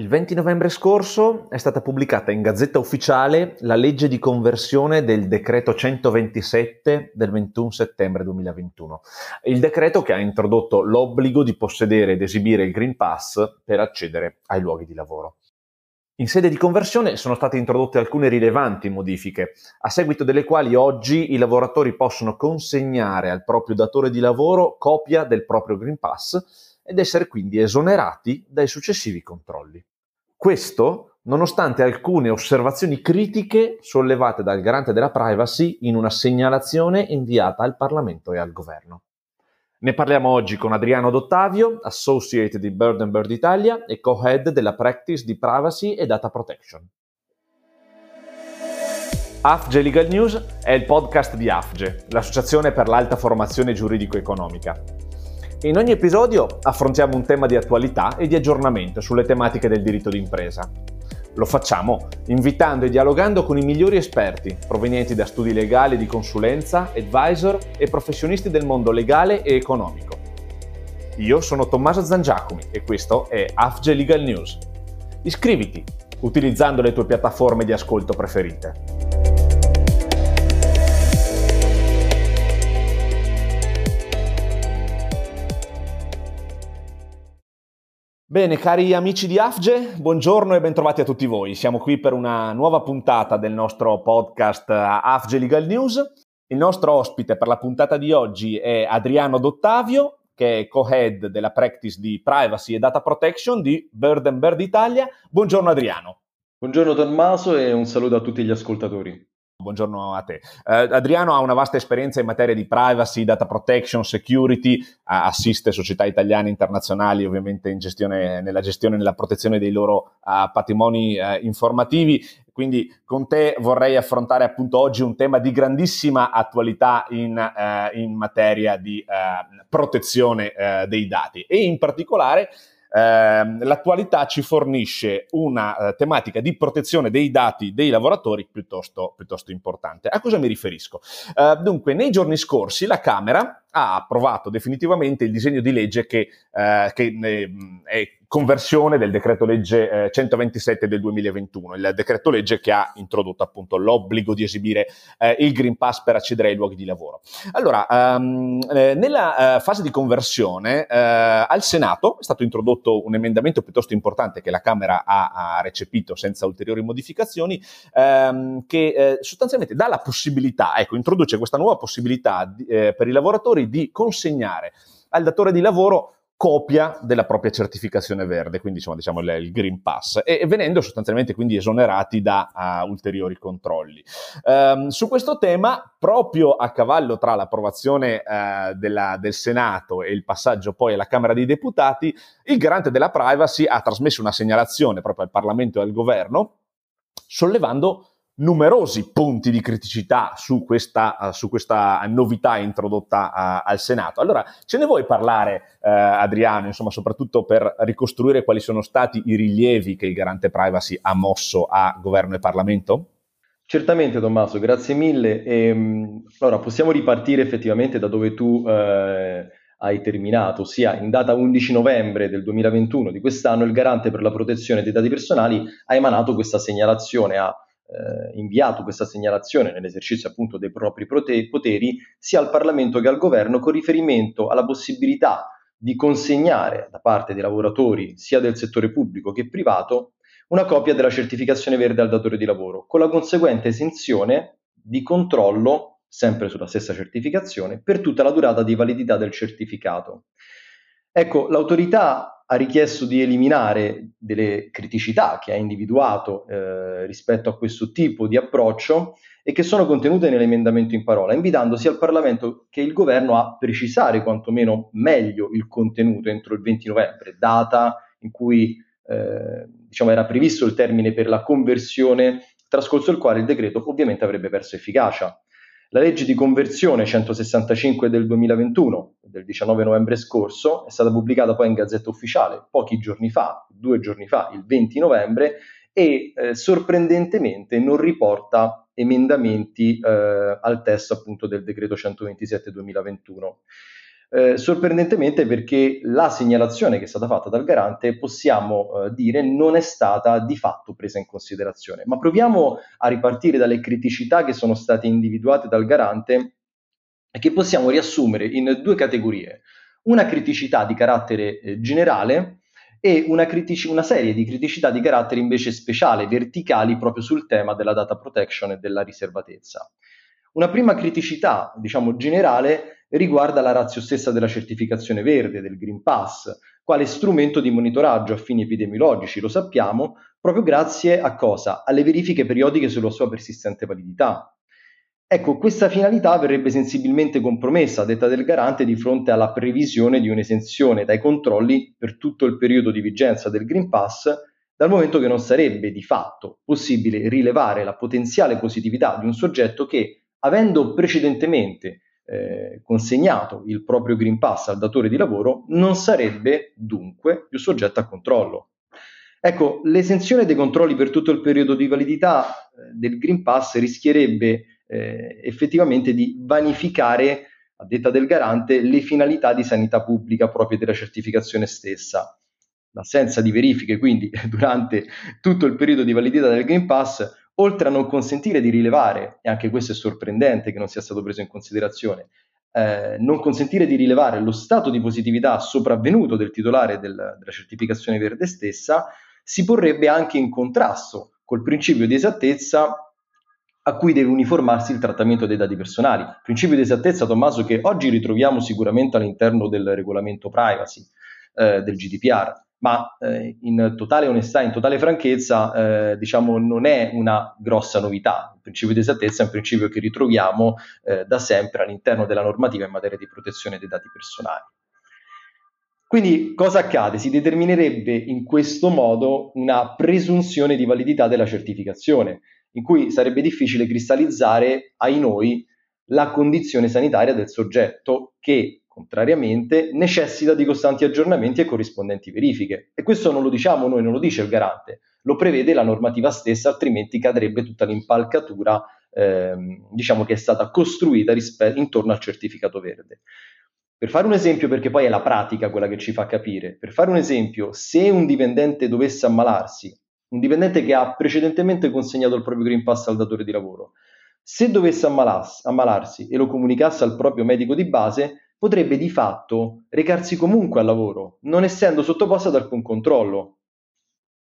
Il 20 novembre scorso è stata pubblicata in Gazzetta Ufficiale la legge di conversione del decreto 127 del 21 settembre 2021. Il decreto che ha introdotto l'obbligo di possedere ed esibire il Green Pass per accedere ai luoghi di lavoro. In sede di conversione sono state introdotte alcune rilevanti modifiche, a seguito delle quali oggi i lavoratori possono consegnare al proprio datore di lavoro copia del proprio Green Pass ed essere quindi esonerati dai successivi controlli. Questo nonostante alcune osservazioni critiche sollevate dal garante della privacy in una segnalazione inviata al Parlamento e al governo. Ne parliamo oggi con Adriano Dottavio, Associate di Bird Bird Italia e co-head della practice di privacy e data protection. AFGE Legal News è il podcast di AFGE, l'Associazione per l'Alta Formazione Giuridico-Economica. In ogni episodio affrontiamo un tema di attualità e di aggiornamento sulle tematiche del diritto d'impresa. Lo facciamo invitando e dialogando con i migliori esperti provenienti da studi legali di consulenza, advisor e professionisti del mondo legale e economico. Io sono Tommaso Zangiacomi e questo è AFGE Legal News. Iscriviti utilizzando le tue piattaforme di ascolto preferite. Bene, cari amici di AFGE, buongiorno e bentrovati a tutti voi. Siamo qui per una nuova puntata del nostro podcast AFGE Legal News. Il nostro ospite per la puntata di oggi è Adriano Dottavio, che è co-head della practice di privacy e data protection di Bird Bird Italia. Buongiorno Adriano. Buongiorno Tommaso e un saluto a tutti gli ascoltatori. Buongiorno a te. Uh, Adriano ha una vasta esperienza in materia di privacy, data protection, security, uh, assiste società italiane e internazionali ovviamente gestione, nella gestione e nella protezione dei loro uh, patrimoni informativi. Quindi con te vorrei affrontare appunto oggi un tema di grandissima attualità in, in materia di protezione dei dati e in particolare eh, l'attualità ci fornisce una eh, tematica di protezione dei dati dei lavoratori piuttosto, piuttosto importante. A cosa mi riferisco? Eh, dunque, nei giorni scorsi la Camera ha approvato definitivamente il disegno di legge che, eh, che è conversione del decreto legge eh, 127 del 2021, il decreto legge che ha introdotto appunto l'obbligo di esibire eh, il Green Pass per accedere ai luoghi di lavoro. Allora, um, eh, nella uh, fase di conversione uh, al Senato è stato introdotto un emendamento piuttosto importante che la Camera ha, ha recepito senza ulteriori modificazioni, um, che eh, sostanzialmente dà la possibilità, ecco, introduce questa nuova possibilità di, eh, per i lavoratori di consegnare al datore di lavoro copia della propria certificazione verde, quindi insomma, diciamo il, Green Pass, e, e, venendo sostanzialmente quindi esonerati da uh, ulteriori controlli. Um, su questo tema, proprio a cavallo tra l'approvazione uh, della, del Senato e il passaggio poi alla Camera dei Deputati, il garante della privacy ha trasmesso una segnalazione proprio al Parlamento e al Governo sollevando numerosi punti di criticità su questa, uh, su questa novità introdotta uh, al Senato. Allora, ce ne vuoi parlare, uh, Adriano, insomma, soprattutto per ricostruire quali sono stati i rilievi che il garante privacy ha mosso a governo e Parlamento? Certamente Tommaso, grazie mille. E, ehm, allora, possiamo ripartire effettivamente da dove tu eh, hai terminato, ossia in data 11 novembre del 2021 di quest'anno il garante per la protezione dei dati personali ha emanato questa segnalazione a eh, inviato questa segnalazione nell'esercizio appunto dei propri poteri sia al Parlamento che al Governo con riferimento alla possibilità di consegnare da parte dei lavoratori sia del settore pubblico che privato una copia della certificazione verde al datore di lavoro, con la conseguente esenzione di controllo, sempre sulla stessa certificazione, per tutta la durata di validità del certificato. Ecco, l'autorità ha richiesto di eliminare delle criticità che ha individuato eh, rispetto a questo tipo di approccio e che sono contenute nell'emendamento in parola, invitando sia il Parlamento che il Governo a precisare quantomeno meglio il contenuto entro il 20 novembre, data in cui eh, diciamo, era previsto il termine per la conversione, trascorso il quale il decreto ovviamente avrebbe perso efficacia. La legge di conversione 165 del 2021, del 19 novembre scorso, è stata pubblicata poi in Gazzetta Ufficiale pochi giorni fa, due giorni fa, il 20 novembre, e eh, sorprendentemente non riporta emendamenti eh, al testo appunto del decreto 127 2021. Eh, sorprendentemente perché la segnalazione che è stata fatta dal garante possiamo eh, dire non è stata di fatto presa in considerazione. Ma proviamo a ripartire dalle criticità che sono state individuate dal garante e che possiamo riassumere in due categorie. Una criticità di carattere eh, generale e una, critici- una, serie di criticità di carattere invece speciale, verticali, proprio sul tema della data protection e della riservatezza. Una prima criticità, diciamo generale, riguarda la razza stessa della certificazione verde, del Green Pass, quale strumento di monitoraggio a fini epidemiologici, lo sappiamo, proprio grazie a cosa? Alle verifiche periodiche sulla sua persistente validità. Ecco, questa finalità verrebbe sensibilmente compromessa, detta del garante, di fronte alla previsione di un'esenzione dai controlli per tutto il periodo di vigenza del Green Pass, dal momento che non sarebbe di fatto possibile rilevare la potenziale positività di un soggetto che avendo precedentemente eh, consegnato il proprio Green Pass al datore di lavoro, non sarebbe dunque più soggetto a controllo. Ecco, l'esenzione dei controlli per tutto il periodo di validità eh, del Green Pass rischierebbe eh, effettivamente di vanificare, a detta del garante, le finalità di sanità pubblica proprie della certificazione stessa. L'assenza di verifiche, quindi, durante tutto il periodo di validità del Green Pass oltre a non consentire di rilevare, e anche questo è sorprendente che non sia stato preso in considerazione, eh, non consentire di rilevare lo stato di positività sopravvenuto del titolare del, della certificazione verde stessa, si porrebbe anche in contrasto col principio di esattezza a cui deve uniformarsi il trattamento dei dati personali. Principio di esattezza, Tommaso, che oggi ritroviamo sicuramente all'interno del regolamento privacy eh, del GDPR, ma eh, in totale onestà, in totale franchezza, eh, diciamo non è una grossa novità. Il principio di esattezza è un principio che ritroviamo eh, da sempre all'interno della normativa in materia di protezione dei dati personali. Quindi cosa accade? Si determinerebbe in questo modo una presunzione di validità della certificazione, in cui sarebbe difficile cristallizzare ai noi la condizione sanitaria del soggetto che contrariamente, necessita di costanti aggiornamenti e corrispondenti verifiche. E questo non lo diciamo noi, non lo dice il garante, lo prevede la normativa stessa, altrimenti cadrebbe tutta l'impalcatura ehm, diciamo che è stata costruita rispe- intorno al certificato verde. Per fare un esempio, perché poi è la pratica quella che ci fa capire, per fare un esempio, se un dipendente dovesse ammalarsi, un dipendente che ha precedentemente consegnato il proprio Green Pass al datore di lavoro, se dovesse ammalarsi, ammalarsi e lo comunicasse al proprio medico di base, potrebbe di fatto recarsi comunque al lavoro, non essendo sottoposta ad alcun controllo.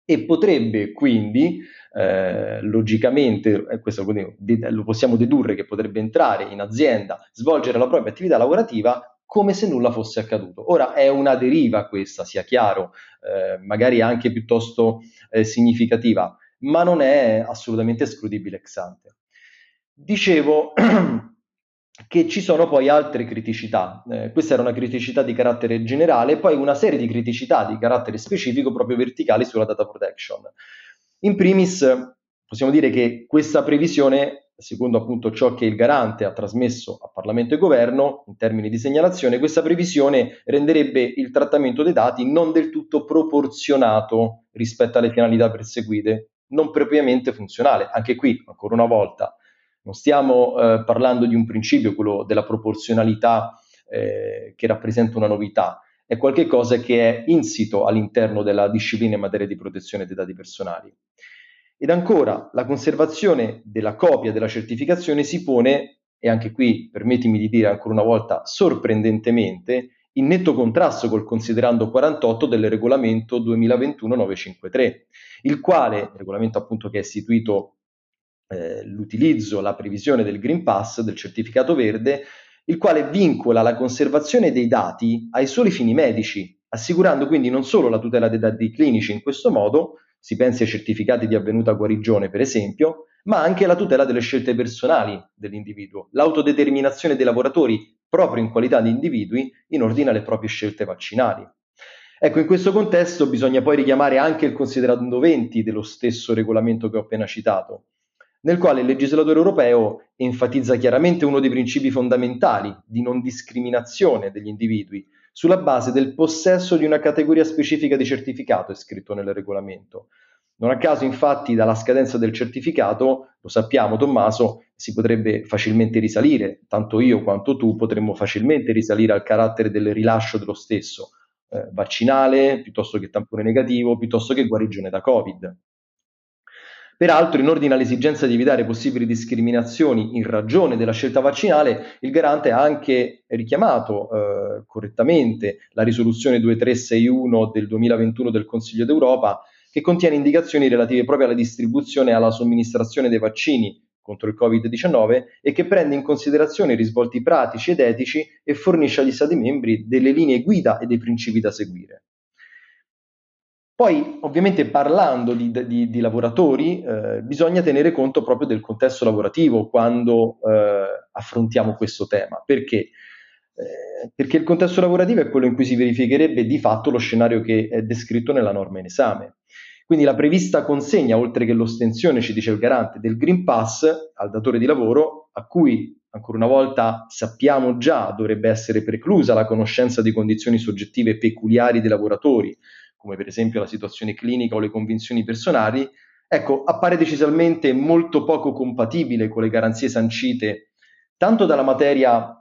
E potrebbe quindi, eh, logicamente, eh, questo lo possiamo dedurre che potrebbe entrare in azienda, svolgere la propria attività lavorativa come se nulla fosse accaduto. Ora è una deriva questa, sia chiaro, eh, magari anche piuttosto eh, significativa, ma non è assolutamente escludibile ex ante. Dicevo, che ci sono poi altre criticità. Eh, questa era una criticità di carattere generale, poi una serie di criticità di carattere specifico proprio verticali sulla data protection. In primis, possiamo dire che questa previsione, secondo appunto ciò che il garante ha trasmesso a Parlamento e Governo in termini di segnalazione, questa previsione renderebbe il trattamento dei dati non del tutto proporzionato rispetto alle finalità perseguite, non propriamente funzionale. Anche qui, ancora una volta, non stiamo eh, parlando di un principio, quello della proporzionalità eh, che rappresenta una novità, è qualcosa che è insito all'interno della disciplina in materia di protezione dei dati personali. Ed ancora, la conservazione della copia della certificazione si pone, e anche qui permettimi di dire ancora una volta sorprendentemente, in netto contrasto col considerando 48 del regolamento 2021-953, il quale, regolamento appunto che è istituito eh, l'utilizzo, la previsione del Green Pass, del certificato verde, il quale vincola la conservazione dei dati ai soli fini medici, assicurando quindi non solo la tutela dei dati clinici in questo modo, si pensi ai certificati di avvenuta guarigione per esempio, ma anche la tutela delle scelte personali dell'individuo, l'autodeterminazione dei lavoratori proprio in qualità di individui in ordine alle proprie scelte vaccinali. Ecco, in questo contesto bisogna poi richiamare anche il considerando 20 dello stesso regolamento che ho appena citato, nel quale il legislatore europeo enfatizza chiaramente uno dei principi fondamentali di non discriminazione degli individui sulla base del possesso di una categoria specifica di certificato, è scritto nel regolamento. Non a caso, infatti, dalla scadenza del certificato, lo sappiamo Tommaso, si potrebbe facilmente risalire, tanto io quanto tu potremmo facilmente risalire al carattere del rilascio dello stesso, eh, vaccinale, piuttosto che tampone negativo, piuttosto che guarigione da Covid. Peraltro, in ordine all'esigenza di evitare possibili discriminazioni in ragione della scelta vaccinale, il garante ha anche richiamato eh, correttamente la risoluzione 2361 del 2021 del Consiglio d'Europa, che contiene indicazioni relative proprio alla distribuzione e alla somministrazione dei vaccini contro il Covid-19 e che prende in considerazione i risvolti pratici ed etici e fornisce agli Stati membri delle linee guida e dei principi da seguire. Poi, ovviamente, parlando di, di, di lavoratori, eh, bisogna tenere conto proprio del contesto lavorativo quando eh, affrontiamo questo tema. Perché? Eh, perché il contesto lavorativo è quello in cui si verificherebbe di fatto lo scenario che è descritto nella norma in esame. Quindi la prevista consegna, oltre che l'ostensione, ci dice il garante, del Green Pass al datore di lavoro, a cui ancora una volta sappiamo già dovrebbe essere preclusa la conoscenza di condizioni soggettive peculiari dei lavoratori, come per esempio la situazione clinica o le convinzioni personali, ecco, appare decisamente molto poco compatibile con le garanzie sancite tanto dalla materia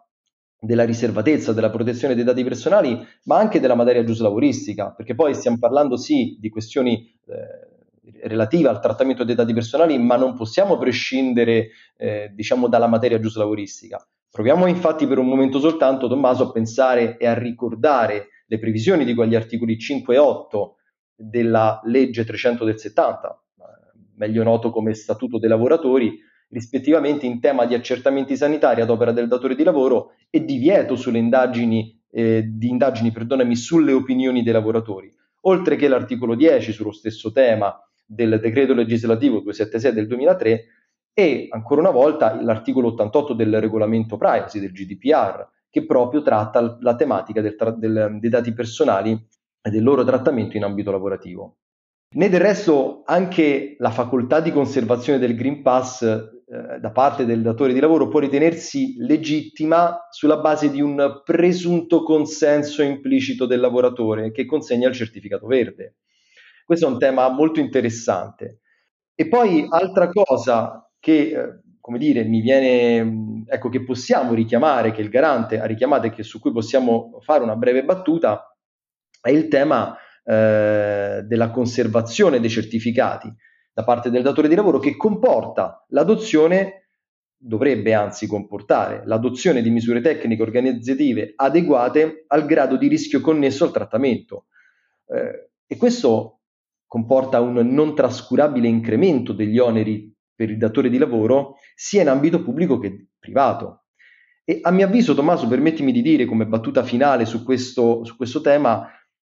della riservatezza, della protezione dei dati personali, ma anche della materia giuslavoristica, perché poi stiamo parlando sì di questioni eh, relative al trattamento dei dati personali, ma non possiamo prescindere eh, diciamo dalla materia giuslavoristica. Proviamo infatti per un momento soltanto, Tommaso, a pensare e a ricordare le previsioni di quegli articoli 5 e 8 della legge 300 del 70, meglio noto come Statuto dei lavoratori, rispettivamente in tema di accertamenti sanitari ad opera del datore di lavoro e divieto sulle indagini, eh, di indagini perdonami, sulle opinioni dei lavoratori, oltre che l'articolo 10 sullo stesso tema del decreto legislativo 276 del 2003 e ancora una volta l'articolo 88 del regolamento privacy del GDPR che proprio tratta la tematica del tra- del, dei dati personali e del loro trattamento in ambito lavorativo. Né del resto anche la facoltà di conservazione del Green Pass eh, da parte del datore di lavoro può ritenersi legittima sulla base di un presunto consenso implicito del lavoratore che consegna il certificato verde. Questo è un tema molto interessante. E poi altra cosa che, eh, come dire, mi viene, ecco, che possiamo richiamare, che il garante ha richiamato e che su cui possiamo fare una breve battuta, è il tema eh, della conservazione dei certificati da parte del datore di lavoro che comporta l'adozione, dovrebbe anzi comportare l'adozione di misure tecniche organizzative adeguate al grado di rischio connesso al trattamento. Eh, e questo comporta un non trascurabile incremento degli oneri per il datore di lavoro sia in ambito pubblico che privato. E a mio avviso, Tommaso, permettimi di dire come battuta finale su questo, su questo tema,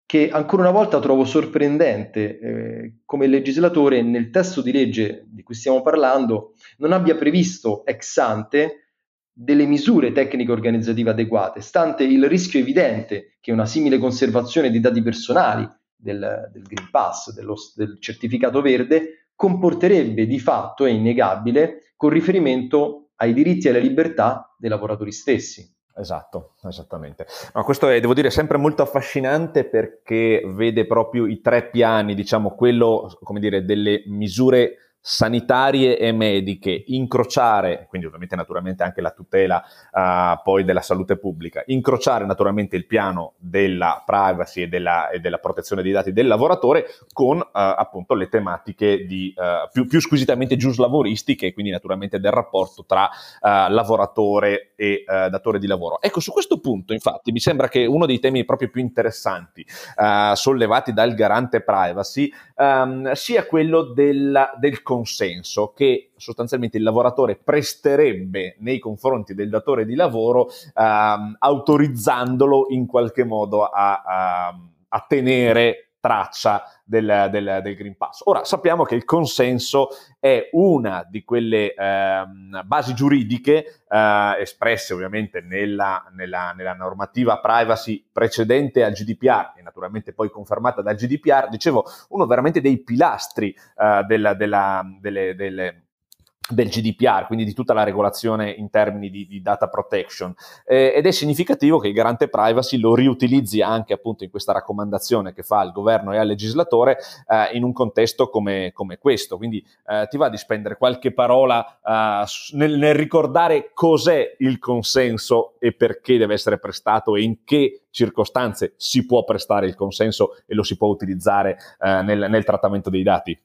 che ancora una volta trovo sorprendente eh, come il legislatore nel testo di legge di cui stiamo parlando non abbia previsto ex ante delle misure tecniche organizzative adeguate, stante il rischio evidente che una simile conservazione di dati personali del, del Green Pass, dello, del certificato verde, comporterebbe di fatto, è innegabile, con riferimento ai diritti e alle libertà dei lavoratori stessi. Esatto, esattamente. No, questo è, devo dire, sempre molto affascinante perché vede proprio i tre piani, diciamo, quello, come dire, delle misure sanitarie e mediche, incrociare, quindi ovviamente naturalmente anche la tutela uh, poi della salute pubblica, incrociare naturalmente il piano della privacy e della, e della protezione dei dati del lavoratore con uh, appunto le tematiche di, uh, più, più, squisitamente giuslavoristiche e quindi naturalmente del rapporto tra lavoratore e datore di lavoro. Ecco, su questo punto infatti mi sembra che uno dei temi proprio più interessanti sollevati dal garante privacy um, sia quello della, del consenso che sostanzialmente il lavoratore presterebbe nei confronti del datore di lavoro ehm, autorizzandolo in qualche modo a, a, a tenere traccia del, del, del, Green Pass. Ora sappiamo che il consenso è una di quelle eh, basi giuridiche eh, espresse ovviamente nella, nella, nella, normativa privacy precedente al GDPR e naturalmente poi confermata dal GDPR, dicevo, uno veramente dei pilastri eh, della, della, delle, delle del GDPR, quindi di tutta la regolazione in termini di, di data protection. Eh, ed è significativo che il garante privacy lo riutilizzi anche appunto in questa raccomandazione che fa al governo e al legislatore eh, in un contesto come, come questo. Quindi eh, ti va di spendere qualche parola eh, nel, nel ricordare cos'è il consenso e perché deve essere prestato e in che circostanze si può prestare il consenso e lo si può utilizzare eh, nel, nel trattamento dei dati.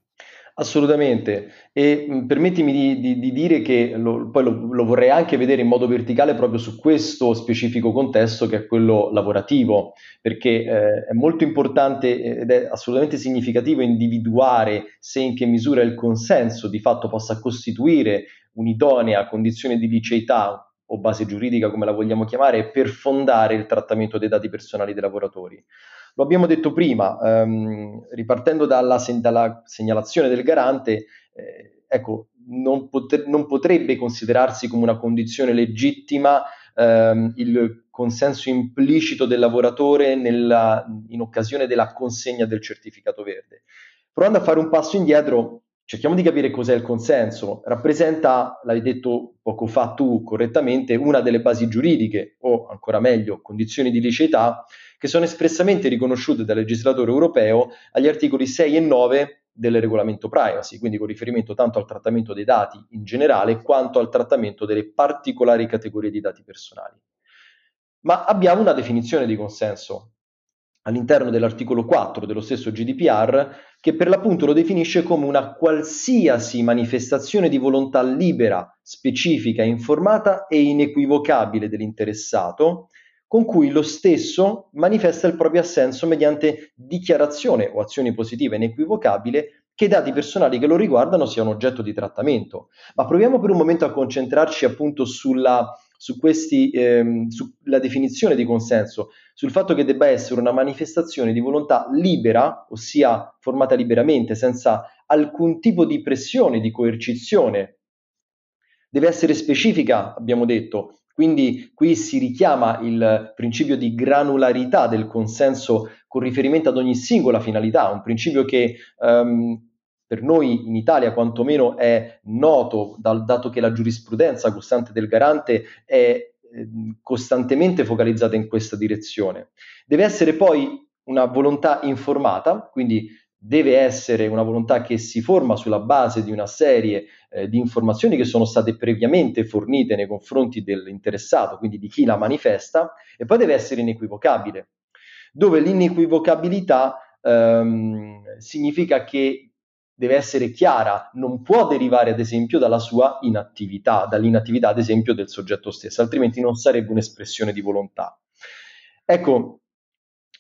Assolutamente, e mh, permettimi di, di- di dire che lo- poi lo, lo vorrei anche vedere in modo verticale proprio su questo specifico contesto che è quello lavorativo, perché eh, è molto importante ed è assolutamente significativo individuare se in che misura il consenso di fatto possa costituire un'idonea condizione di liceità o base giuridica, come la vogliamo chiamare, per fondare il trattamento dei dati personali dei lavoratori. Lo abbiamo detto prima, ehm, ripartendo dalla, dalla, segnalazione del garante, eh, ecco, non, potre, non, potrebbe considerarsi come una condizione legittima ehm, il consenso implicito del lavoratore nella, in occasione della consegna del certificato verde. Provando a fare un passo indietro, cerchiamo di capire cos'è il consenso. Rappresenta, l'hai detto poco fa tu correttamente, una delle basi giuridiche, o ancora meglio, condizioni di liceità che sono espressamente riconosciute dal legislatore europeo agli articoli 6 e 9 del regolamento privacy, quindi con riferimento tanto al trattamento dei dati in generale quanto al trattamento delle particolari categorie di dati personali. Ma abbiamo una definizione di consenso all'interno dell'articolo 4 dello stesso GDPR che per l'appunto lo definisce come una qualsiasi manifestazione di volontà libera, specifica, informata e inequivocabile dell'interessato con cui lo stesso manifesta il proprio assenso mediante dichiarazione o azione positiva inequivocabile che i dati personali che lo riguardano siano oggetto di trattamento. Ma proviamo per un momento a concentrarci appunto sulla, su questi, ehm, sulla definizione di consenso, sul fatto che debba essere una manifestazione di volontà libera, ossia formata liberamente, senza alcun tipo di pressione, di coercizione. Deve essere specifica, abbiamo detto, quindi qui si richiama il principio di granularità del consenso con riferimento ad ogni singola finalità, un principio che um, per noi in Italia quantomeno è noto, dal, dato che la giurisprudenza costante del garante è eh, costantemente focalizzata in questa direzione. Deve essere poi una volontà informata, quindi deve essere una volontà che si forma sulla base di una serie eh, di informazioni che sono state previamente fornite nei confronti dell'interessato, quindi di chi la manifesta, e poi deve essere inequivocabile, dove l'inequivocabilità ehm, significa che deve essere chiara, non può derivare ad esempio dalla sua inattività, dall'inattività ad esempio del soggetto stesso, altrimenti non sarebbe un'espressione di volontà. Ecco,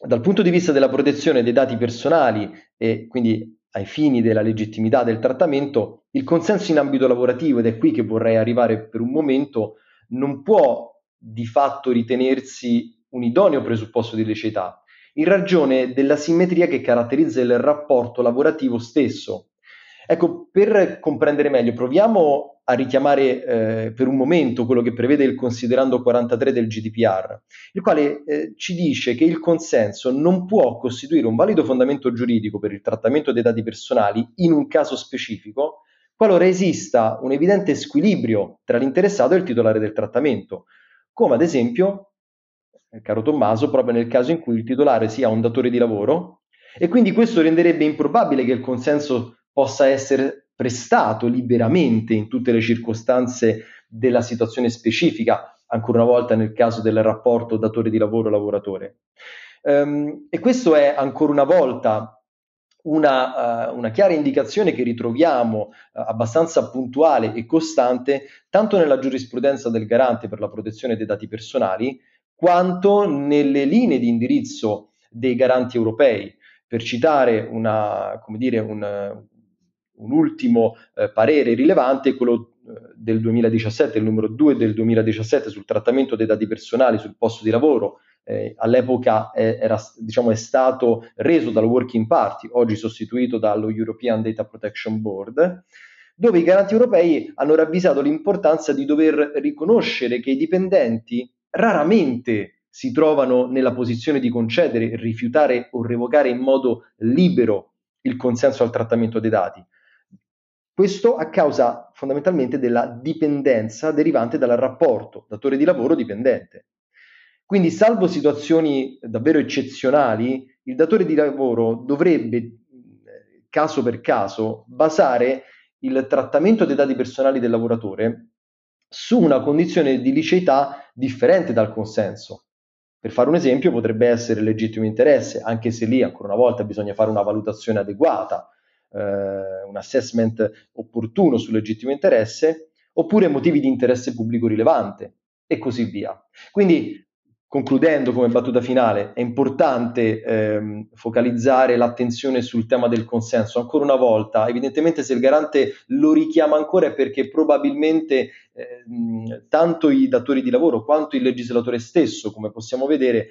dal punto di vista della protezione dei dati personali e quindi ai fini della legittimità del trattamento, il consenso in ambito lavorativo, ed è qui che vorrei arrivare per un momento, non può di fatto ritenersi un idoneo presupposto di liceità, in ragione della simmetria che caratterizza il rapporto lavorativo stesso. Ecco, per comprendere meglio, proviamo a richiamare eh, per un momento quello che prevede il considerando 43 del GDPR, il quale eh, ci dice che il consenso non può costituire un valido fondamento giuridico per il trattamento dei dati personali in un caso specifico, qualora esista un evidente squilibrio tra l'interessato e il titolare del trattamento, come ad esempio, eh, caro Tommaso, proprio nel caso in cui il titolare sia un datore di lavoro, e quindi questo renderebbe improbabile che il consenso possa essere prestato liberamente in tutte le circostanze della situazione specifica, ancora una volta nel caso del rapporto datore di lavoro-lavoratore. Um, e questo è ancora una volta una, uh, una, chiara indicazione che ritroviamo uh, abbastanza puntuale e costante tanto nella giurisprudenza del garante per la protezione dei dati personali quanto nelle linee di indirizzo dei garanti europei. Per citare una, dire, un, un ultimo eh, parere rilevante, quello eh, del 2017, il numero 2 del 2017 sul trattamento dei dati personali sul posto di lavoro, eh, all'epoca era, diciamo, è stato reso dal Working Party, oggi sostituito dallo European Data Protection Board, dove i garanti europei hanno ravvisato l'importanza di dover riconoscere che i dipendenti raramente si trovano nella posizione di concedere, rifiutare o revocare in modo libero il consenso al trattamento dei dati, Questo a causa fondamentalmente della dipendenza derivante dal rapporto datore di lavoro-dipendente. Quindi, salvo situazioni davvero eccezionali, il datore di lavoro dovrebbe, caso per caso, basare il trattamento dei dati personali del lavoratore su una condizione di liceità differente dal consenso. Per fare un esempio, potrebbe essere legittimo interesse, anche se lì ancora una volta bisogna fare una valutazione adeguata, eh, un assessment opportuno sul legittimo interesse, oppure motivi di interesse pubblico rilevante e così via. Quindi Concludendo come battuta finale, è importante ehm, focalizzare l'attenzione sul tema del consenso. Ancora una volta, evidentemente se il garante lo richiama ancora è perché probabilmente eh, tanto i datori di lavoro quanto il legislatore stesso, come possiamo vedere,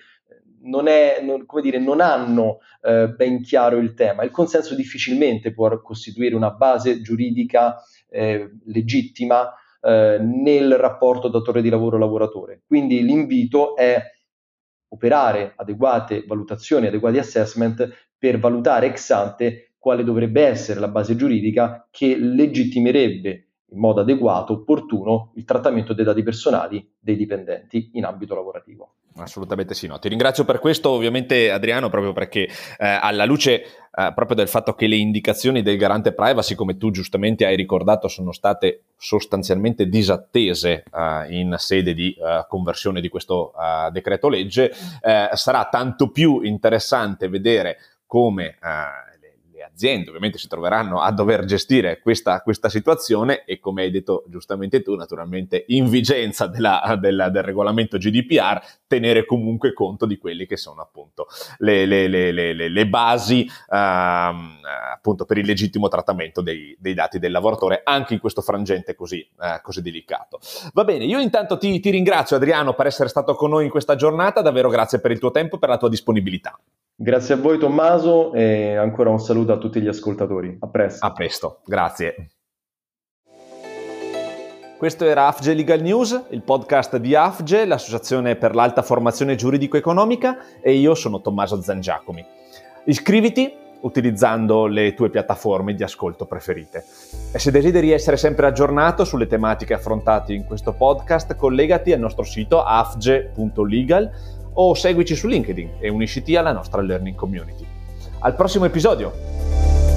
non, è, non, dire, non hanno eh, ben chiaro il tema. Il consenso difficilmente può costituire una base giuridica eh, legittima eh, nel rapporto datore di lavoro-lavoratore. Quindi l'invito è operare adeguate valutazioni, adeguati assessment per valutare ex ante quale dovrebbe essere la base giuridica che legittimerebbe in modo adeguato, opportuno, il trattamento dei dati personali dei dipendenti in ambito lavorativo. Assolutamente sì, no. ti ringrazio per questo ovviamente Adriano proprio perché eh, alla luce eh, proprio del fatto che le indicazioni del garante privacy come tu giustamente hai ricordato sono state sostanzialmente disattese eh, in sede di eh, conversione di questo eh, decreto legge, eh, sarà tanto più interessante vedere come aziende ovviamente si troveranno a dover gestire questa, questa situazione e come hai detto giustamente tu, naturalmente in vigenza della, della, del regolamento GDPR, tenere comunque conto di quelli che sono appunto le, le, le, le basi ehm, appunto per il legittimo trattamento dei, dei, dati del lavoratore anche in questo frangente così, eh, così delicato. Va bene, io intanto ti, ti ringrazio Adriano per essere stato con noi in questa giornata, davvero grazie per il tuo tempo e per la tua disponibilità. Grazie a voi Tommaso e ancora un saluto a tutti gli ascoltatori. A presto. A presto, grazie. Questo era AFGE Legal News, il podcast di AFGE, l'Associazione per l'Alta Formazione Giuridico-Economica e io sono Tommaso Zangiacomi. Iscriviti utilizzando le tue piattaforme di ascolto preferite. E se desideri essere sempre aggiornato sulle tematiche affrontate in questo podcast, collegati al nostro sito afge.legal o seguici su LinkedIn e unisciti alla nostra learning community. Al prossimo episodio!